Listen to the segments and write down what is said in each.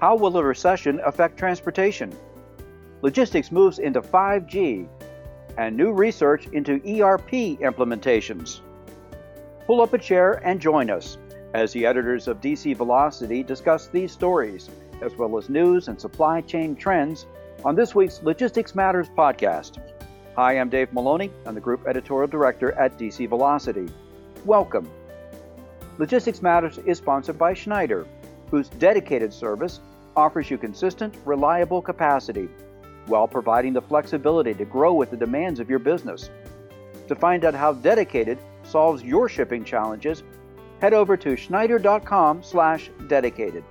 How will a recession affect transportation? Logistics moves into 5G, and new research into ERP implementations. Pull up a chair and join us as the editors of DC Velocity discuss these stories, as well as news and supply chain trends, on this week's Logistics Matters podcast. Hi, I'm Dave Maloney. I'm the Group Editorial Director at DC Velocity. Welcome. Logistics Matters is sponsored by Schneider, whose dedicated service offers you consistent, reliable capacity while providing the flexibility to grow with the demands of your business. To find out how dedicated solves your shipping challenges, head over to schneider.com/dedicated.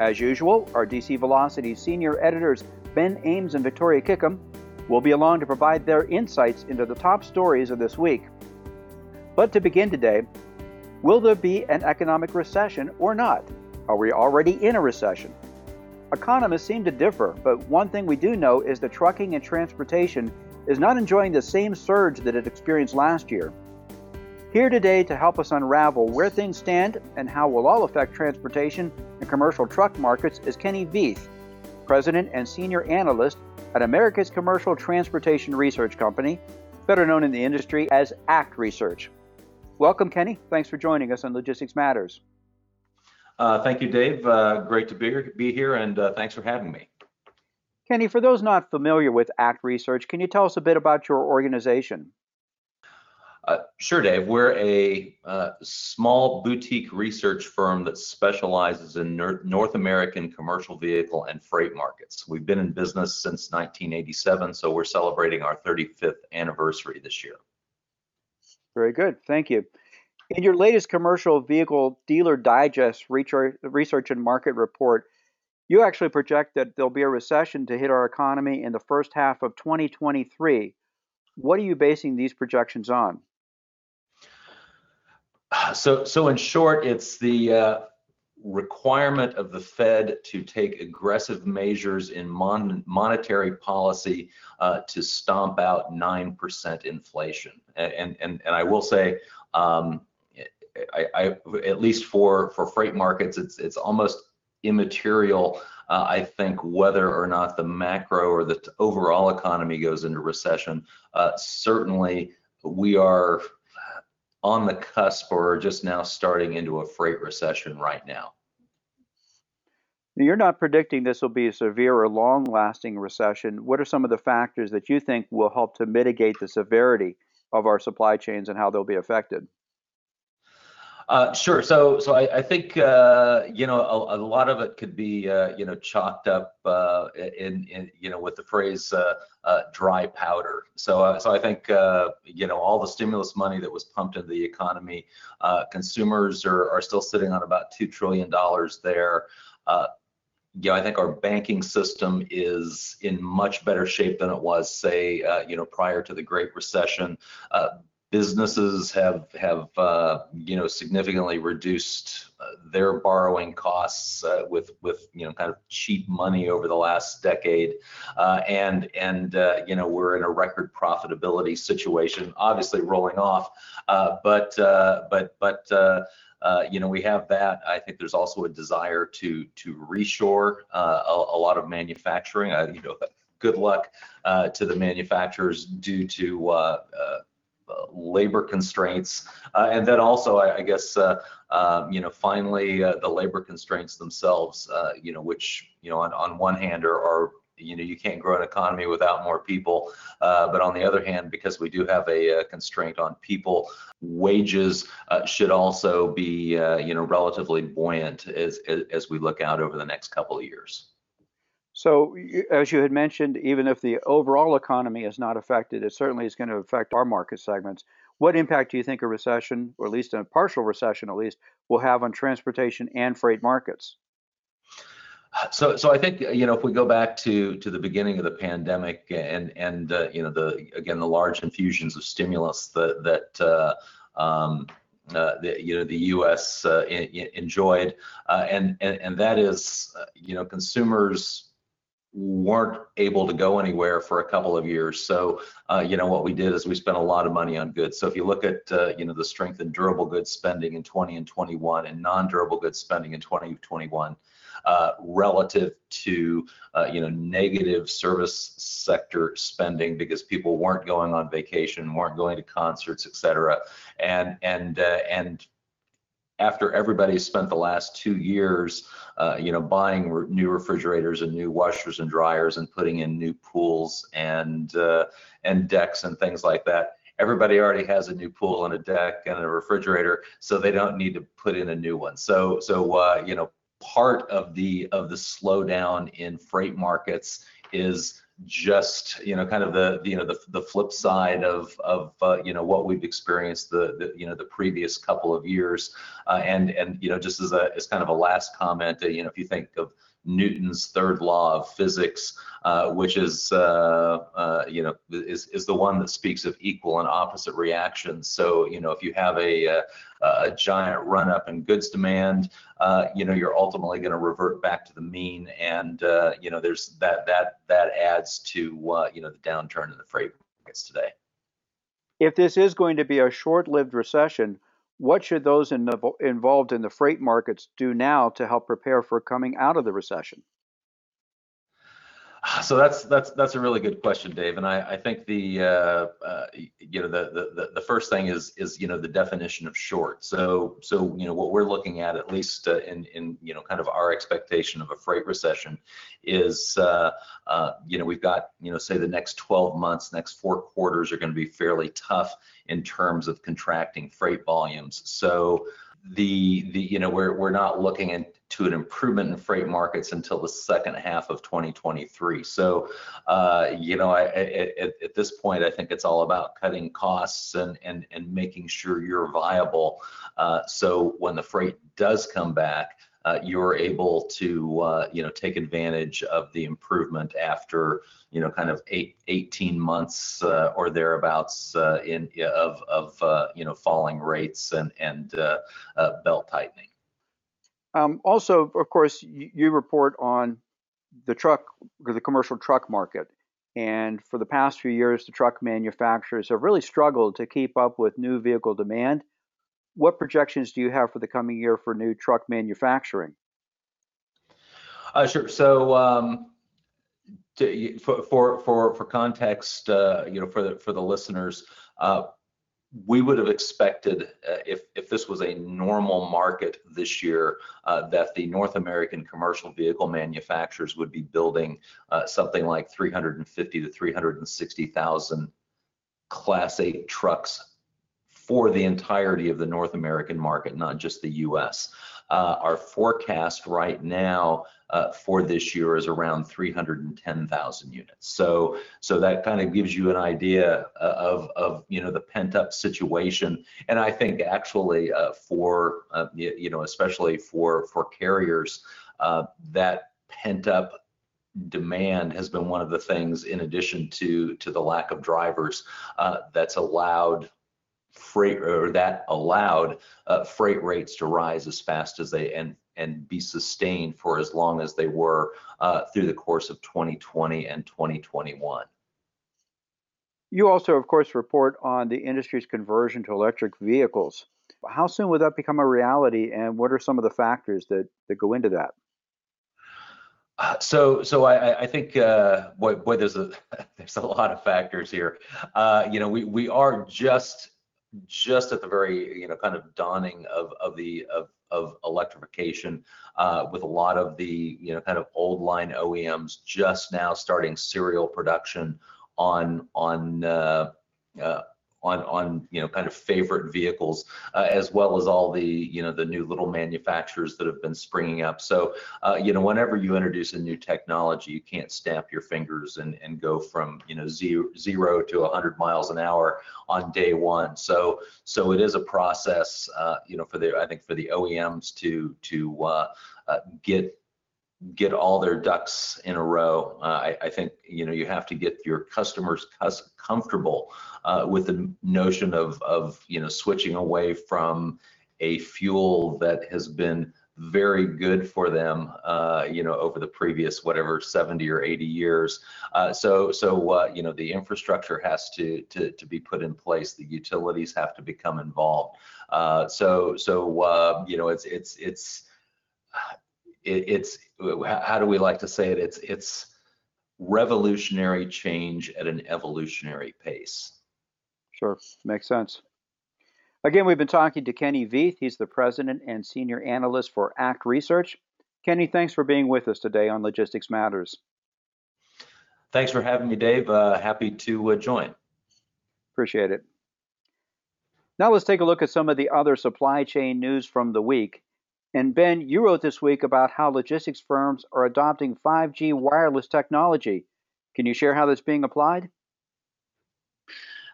As usual, our DC Velocity senior editors Ben Ames and Victoria Kickham will be along to provide their insights into the top stories of this week. But to begin today, will there be an economic recession or not? Are we already in a recession? Economists seem to differ, but one thing we do know is that trucking and transportation is not enjoying the same surge that it experienced last year. Here today to help us unravel where things stand and how will all affect transportation and commercial truck markets is Kenny Vieth, President and Senior Analyst at America's Commercial Transportation Research Company, better known in the industry as ACT Research. Welcome, Kenny. Thanks for joining us on Logistics Matters. Uh, thank you, Dave. Uh, great to be, be here, and uh, thanks for having me. Kenny, for those not familiar with ACT Research, can you tell us a bit about your organization? Uh, sure, Dave. We're a uh, small boutique research firm that specializes in North American commercial vehicle and freight markets. We've been in business since 1987, so we're celebrating our 35th anniversary this year. Very good. Thank you. In your latest commercial vehicle dealer digest research and market report, you actually project that there'll be a recession to hit our economy in the first half of 2023. What are you basing these projections on? So, so in short, it's the uh, requirement of the Fed to take aggressive measures in mon- monetary policy uh, to stomp out 9% inflation. And, and, and I will say, um, I, I, at least for for freight markets, it's it's almost immaterial. Uh, I think whether or not the macro or the overall economy goes into recession. Uh, certainly, we are on the cusp or just now starting into a freight recession right now. You're not predicting this will be a severe or long lasting recession. What are some of the factors that you think will help to mitigate the severity of our supply chains and how they'll be affected? Uh, sure. So, so I, I think uh, you know a, a, lot of it could be uh, you know chalked up uh, in, in, you know with the phrase uh, uh, dry powder. So, so I think you know all the stimulus money that was pumped into the economy, consumers are are still sitting on about two trillion dollars there. Yeah, I think our banking system is in much better shape than it was, say, you know, prior to the Great Recession businesses have have uh, you know significantly reduced uh, their borrowing costs uh, with with you know kind of cheap money over the last decade uh, and and uh, you know we're in a record profitability situation obviously rolling off uh, but but but you know, we have that. I think there's also a desire to to reshore a, a, lot of manufacturing. you know, good luck to the manufacturers due to labor constraints, uh, and then also, I, I guess, uh, um, you know, finally, uh, the labor constraints themselves, you know, which, you know, on, on one hand are, are you know you can't grow an economy without more people uh, but on the other hand because we do have a, a constraint on people wages uh, should also be uh, you know relatively buoyant as, as, as we look out over the next couple of years so, as you had mentioned, even if the overall economy is not affected, it certainly is going to affect our market segments. What impact do you think a recession, or at least a partial recession, at least, will have on transportation and freight markets? So, so I think you know if we go back to to the beginning of the pandemic and and uh, you know the again the large infusions of stimulus that that uh, um, uh, the, you know the U.S. Uh, in, in enjoyed, uh, and, and and that is uh, you know consumers weren't able to go anywhere for a couple of years. So, uh, you know, what we did is we spent a lot of money on goods. So if you look at, uh, you know, the strength in durable goods spending in 20 and 21 and non-durable goods spending in 2021, uh, relative to, uh, you know, negative service sector spending because people weren't going on vacation, weren't going to concerts, et cetera. And, and, uh, and after everybody spent the last two years, uh, you know, buying re new refrigerators and new washers and dryers and putting in new pools and uh, and decks and things like that. Everybody already has a new pool and a deck and a refrigerator, so they don't need to put in a new one. So, so uh, you know, part of the of the slowdown in freight markets is just you know kind of the you know the, the flip side of of uh, you know what we've experienced the, the you know the previous couple of years. Uh, and and you know just as a as kind of a last comment uh, you know if you think of Newton's third law of physics, uh, which is, uh, uh, you know, is, is the one that speaks of equal and opposite reactions. So, you know, if you have a, a, a giant run up in goods demand, uh, you know, you're ultimately going to revert back to the mean. And, uh, you know, there's that, that, that adds to, uh, you know, the downturn in the freight markets today. If this is going to be a short lived recession, what should those in involved in the freight markets do now to help prepare for coming out of the recession? So that's that's that's a really good question, Dave. And I, I think the uh, uh, you know the, the the first thing is is you know the definition of short. So so you know what we're looking at at least uh, in in you know kind of our expectation of a freight recession is uh, uh, you know we've got you know say the next 12 months, next four quarters are going to be fairly tough in terms of contracting freight volumes. So the the you know we're we're not looking into an improvement in freight markets until the second half of 2023. So uh, you know I, at, at this point I think it's all about cutting costs and and and making sure you're viable. Uh, so when the freight does come back, uh, you're able to uh, you know take advantage of the improvement after you know kind of eight, 18 months uh, or thereabouts uh, in of of you know falling rates and and belt tightening. Um, also, of course, you, you report on the truck the commercial truck market. And for the past few years, the truck manufacturers have really struggled to keep up with new vehicle demand what projections do you have for the coming year for new truck manufacturing? Uh, sure. So um, to, for, for for for context, uh, you know, for the for the listeners, uh, we would have expected uh, if if this was a normal market this year uh, that the North American commercial vehicle manufacturers would be building uh, something like 350 to 360,000 Class 8 trucks for the entirety of the North American market, not just the US. Uh, our forecast right now uh, for this year is around 310,000 units. So, so that kind of gives you an idea uh, of, of you know the pent up situation. And I think actually uh, for uh, you know especially for for carriers uh, that pent up demand has been one of the things in addition to to the lack of drivers uh, that's allowed freight or that allowed uh, freight rates to rise as fast as they and and be sustained for as long as they were uh, through the course of 2020 and 2021. You also, of course, report on the industry's conversion to electric vehicles. How soon would that become a reality, and what are some of the factors that, that go into that? So, so I, I think, uh, boy, boy, there's a there's a lot of factors here. Uh, you know, we we are just just at the very you know kind of dawning of of the of of electrification uh, with a lot of the you know kind of old line OEMs just now starting serial production on on uh, uh, on on you know kind of favorite vehicles uh, as well as all the you know the new little manufacturers that have been springing up. So uh, you know whenever you introduce a new technology you can't snap your fingers and and go from you know zero, zero to 100 miles an hour on day one. So so it is a process uh, you know for the i think for the oems to to uh, uh, get get all their ducks in a row. Uh, I, I, think you know you have to get your customers comfortable uh, with the notion of of you know switching away from a fuel that has been very good for them, uh, you know, over the previous whatever 70 or 80 years. Uh, so, so uh, you know, the infrastructure has to, to to be put in place. The utilities have to become involved. Uh, so, so uh, you know, it's it's it's it, it's how do we like to say it? It's it's revolutionary change at an evolutionary pace. Sure, makes sense. Again, we've been talking to Kenny Vieth. He's the president and senior analyst for ACT Research. Kenny, thanks for being with us today on Logistics Matters. Thanks for having me, Dave. Uh, happy to uh, join. Appreciate it. Now let's take a look at some of the other supply chain news from the week. And Ben, you wrote this week about how logistics firms are adopting 5G wireless technology. Can you share how that's being applied?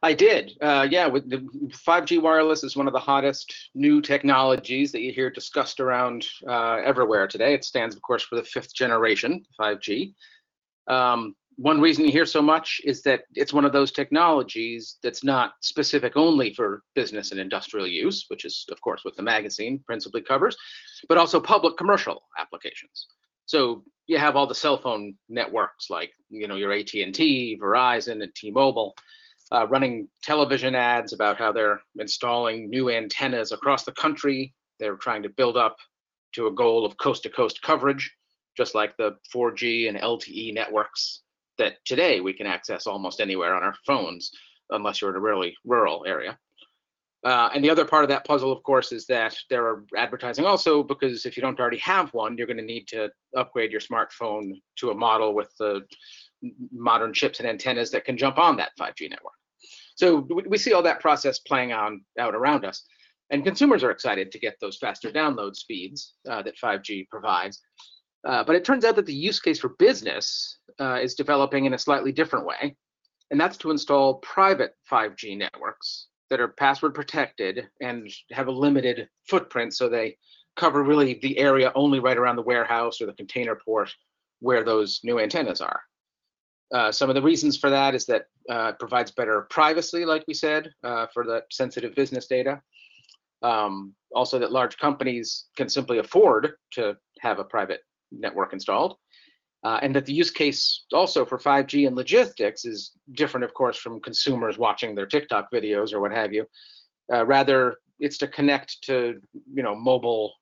I did. Uh, yeah, with the 5G wireless is one of the hottest new technologies that you hear discussed around uh, everywhere today. It stands, of course, for the fifth generation 5G. Um, one reason you hear so much is that it's one of those technologies that's not specific only for business and industrial use, which is, of course, what the magazine principally covers, but also public commercial applications. So you have all the cell phone networks like, you know, your AT&T, Verizon, and T-Mobile uh, running television ads about how they're installing new antennas across the country. They're trying to build up to a goal of coast to coast coverage, just like the 4G and LTE networks that today we can access almost anywhere on our phones, unless you're in a really rural area. Uh, and the other part of that puzzle, of course, is that there are advertising also because if you don't already have one, you're going to need to upgrade your smartphone to a model with the modern chips and antennas that can jump on that 5G network. So we see all that process playing on out around us. And consumers are excited to get those faster download speeds uh, that 5G provides. Uh, but it turns out that the use case for business uh, is developing in a slightly different way. And that's to install private 5G networks that are password protected and have a limited footprint so they cover really the area only right around the warehouse or the container port where those new antennas are. Uh, some of the reasons for that is that uh, it provides better privacy, like we said, uh, for the sensitive business data. Um, also, that large companies can simply afford to have a private network installed. Uh, and that the use case also for 5G and logistics is different, of course, from consumers watching their TikTok videos or what have you. Uh, rather, it's to connect to, you know, mobile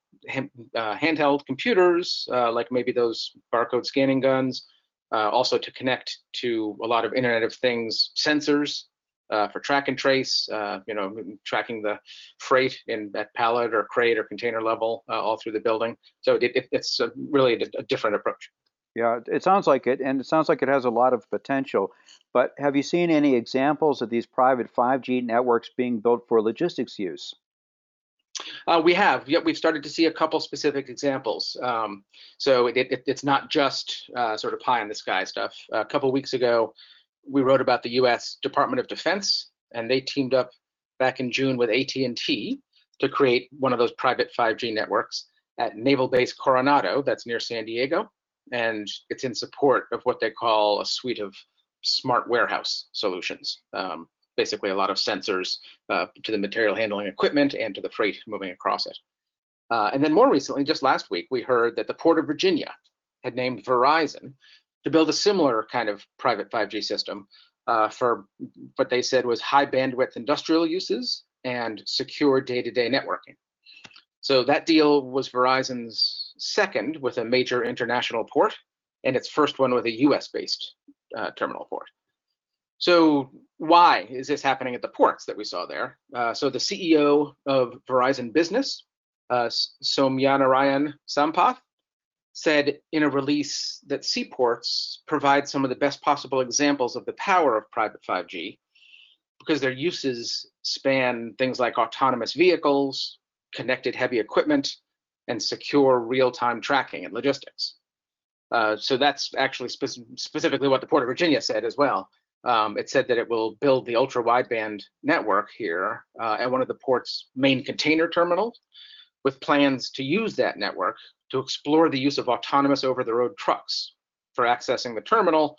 uh, handheld computers, like maybe those barcode scanning guns, uh, also to connect to a lot of Internet of Things sensors uh, for track and trace, uh, you know, tracking the freight in at pallet or crate or container level uh, all through the building. So it, it, it's a really a, a different approach. Yeah, it sounds like it, and it sounds like it has a lot of potential. But have you seen any examples of these private 5G networks being built for logistics use? Uh, we have. Yeah, we've started to see a couple specific examples. Um, so it, it, it's not just uh, sort of pie in the sky stuff. A couple weeks ago, we wrote about the U.S. Department of Defense, and they teamed up back in June with AT&T to create one of those private 5G networks at Naval Base Coronado, that's near San Diego, and it's in support of what they call a suite of smart warehouse solutions. Um, basically a lot of sensors uh, to the material handling equipment and to the freight moving across it. Uh, and then more recently, just last week, we heard that the Port of Virginia had named Verizon to build a similar kind of private 5G system uh, for what they said was high bandwidth industrial uses and secure day-to-day networking. So that deal was Verizon's second with a major international port and its first one with a US-based uh, terminal port. So why is this happening at the ports that we saw there? Uh, so the CEO of Verizon Business, uh, Sowmyanarayan Sampath, said in a release that seaports provide some of the best possible examples of the power of private 5G because their uses span things like autonomous vehicles, connected heavy equipment, and secure real-time tracking and logistics. Uh, so that's actually spe- specifically what the Port of Virginia said as well. Um, it said that it will build the ultra wideband network here uh, at one of the port's main container terminals with plans to use that network to explore the use of autonomous over the road trucks for accessing the terminal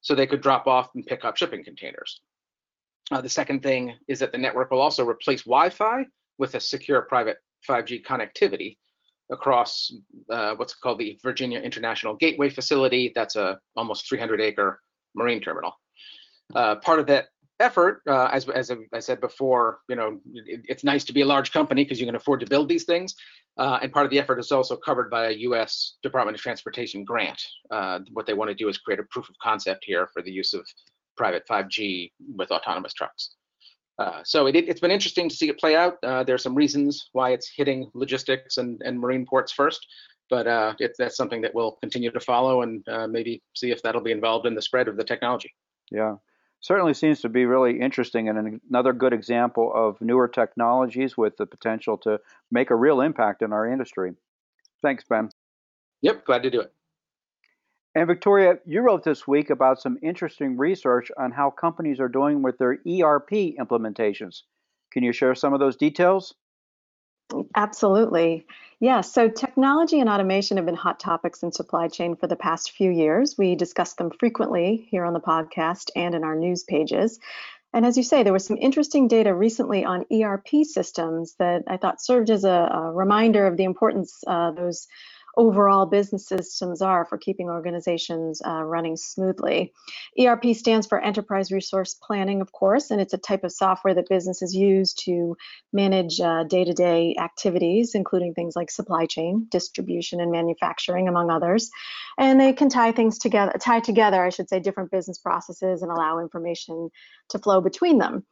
so they could drop off and pick up shipping containers. Uh, the second thing is that the network will also replace Wi Fi with a secure private 5G connectivity across uh, what's called the Virginia International Gateway Facility. That's a almost 300 acre marine terminal. Uh, part of that effort, uh, as, as I said before, you know, it, it's nice to be a large company because you can afford to build these things. Uh, and part of the effort is also covered by a U.S. Department of Transportation grant. Uh, what they want to do is create a proof of concept here for the use of private 5G with autonomous trucks. Uh, so it, has been interesting to see it play out. Uh, there are some reasons why it's hitting logistics and, and marine ports first, but uh, it, that's something that we'll continue to follow and maybe see if that'll be involved in the spread of the technology. Yeah, certainly seems to be really interesting and another good example of newer technologies with the potential to make a real impact in our industry. Thanks, Ben. Yep, glad to do it. And Victoria, you wrote this week about some interesting research on how companies are doing with their ERP implementations. Can you share some of those details? Absolutely. Yeah, so technology and automation have been hot topics in supply chain for the past few years. We discuss them frequently here on the podcast and in our news pages. And as you say, there was some interesting data recently on ERP systems that I thought served as a, a reminder of the importance uh, those overall business systems are for keeping organizations uh, running smoothly. ERP stands for Enterprise Resource Planning, of course, and it's a type of software that businesses use to manage day to day activities, including things like supply chain, distribution, and manufacturing, among others. And they can tie things together, tie together, I should say, different business processes and allow information to flow between them.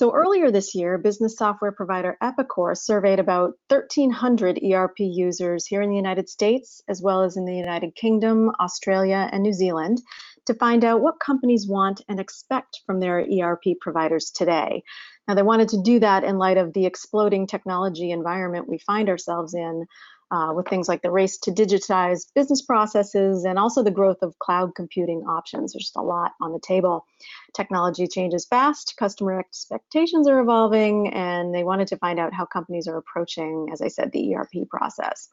So earlier this year, business software provider Epicor surveyed about 1,300 ERP users here in the United States, as well as in the United Kingdom, Australia, and New Zealand, to find out what companies want and expect from their ERP providers today. Now, they wanted to do that in light of the exploding technology environment we find ourselves in, uh, with things like the race to digitize business processes and also the growth of cloud computing options. There's just a lot on the table. Technology changes fast, customer expectations are evolving, and they wanted to find out how companies are approaching, as I said, the ERP process.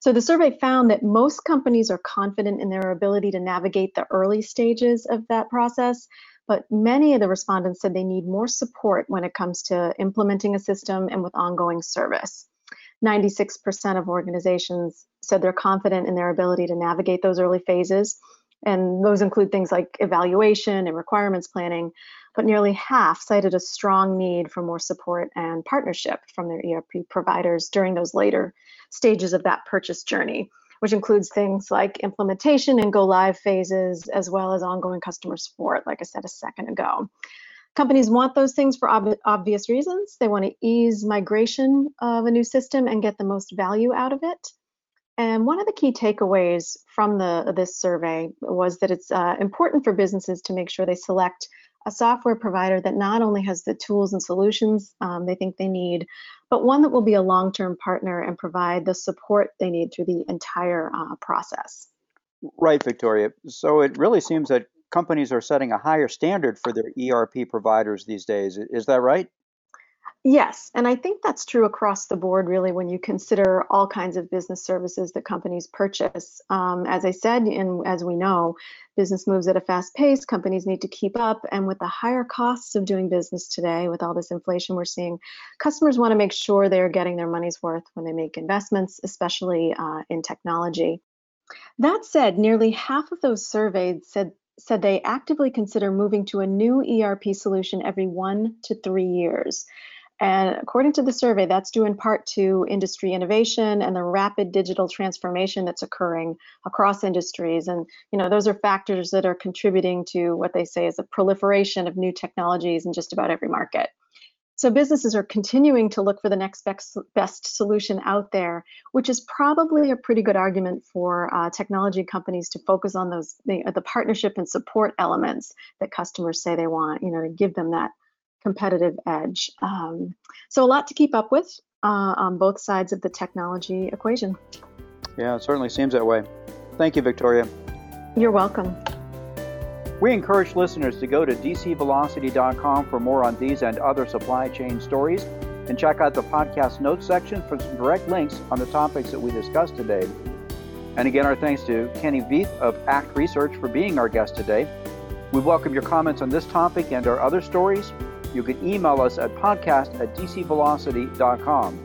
So the survey found that most companies are confident in their ability to navigate the early stages of that process, but many of the respondents said they need more support when it comes to implementing a system and with ongoing service. 96% of organizations said they're confident in their ability to navigate those early phases. And those include things like evaluation and requirements planning, but nearly half cited a strong need for more support and partnership from their ERP providers during those later stages of that purchase journey, which includes things like implementation and go live phases, as well as ongoing customer support, like I said a second ago. Companies want those things for ob obvious reasons. They want to ease migration of a new system and get the most value out of it. And one of the key takeaways from the this survey was that it's uh, important for businesses to make sure they select a software provider that not only has the tools and solutions um, they think they need, but one that will be a long-term partner and provide the support they need through the entire uh, process. Right, Victoria. So it really seems that companies are setting a higher standard for their ERP providers these days. Is that right? Yes, and I think that's true across the board, really, when you consider all kinds of business services that companies purchase. Um, as I said, and as we know, business moves at a fast pace, companies need to keep up, and with the higher costs of doing business today, with all this inflation we're seeing, customers want to make sure they're getting their money's worth when they make investments, especially uh, in technology. That said, nearly half of those surveyed said said they actively consider moving to a new ERP solution every one to three years. And according to the survey, that's due in part to industry innovation and the rapid digital transformation that's occurring across industries. And you know, those are factors that are contributing to what they say is a proliferation of new technologies in just about every market. So businesses are continuing to look for the next best, best solution out there, which is probably a pretty good argument for uh, technology companies to focus on those the, the partnership and support elements that customers say they want, you know, to give them that competitive edge. Um, so a lot to keep up with uh, on both sides of the technology equation. Yeah, it certainly seems that way. Thank you, Victoria. You're welcome. We encourage listeners to go to dcvelocity.com for more on these and other supply chain stories and check out the podcast notes section for some direct links on the topics that we discussed today. And again, our thanks to Kenny Vieth of ACT Research for being our guest today. We welcome your comments on this topic and our other stories. You can email us at podcast at dcvelocity.com.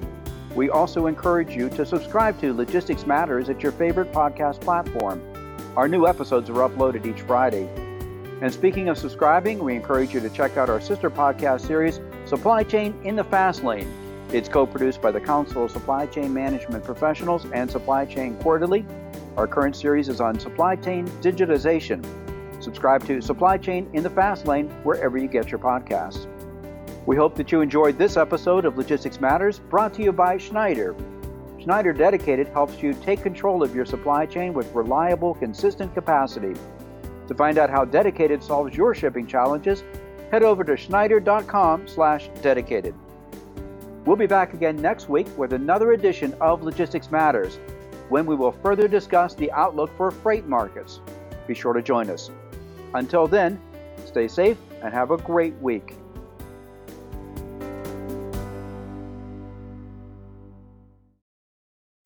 We also encourage you to subscribe to Logistics Matters at your favorite podcast platform. Our new episodes are uploaded each Friday. And speaking of subscribing, we encourage you to check out our sister podcast series, Supply Chain in the Fast Lane. It's co produced by the Council of Supply Chain Management Professionals and Supply Chain Quarterly. Our current series is on supply chain digitization. Subscribe to Supply Chain in the Fast Lane wherever you get your podcasts. We hope that you enjoyed this episode of Logistics Matters brought to you by Schneider. Schneider Dedicated helps you take control of your supply chain with reliable, consistent capacity. To find out how Dedicated solves your shipping challenges, head over to schneider.com/dedicated. We'll be back again next week with another edition of Logistics Matters, when we will further discuss the outlook for freight markets. Be sure to join us. Until then, stay safe and have a great week.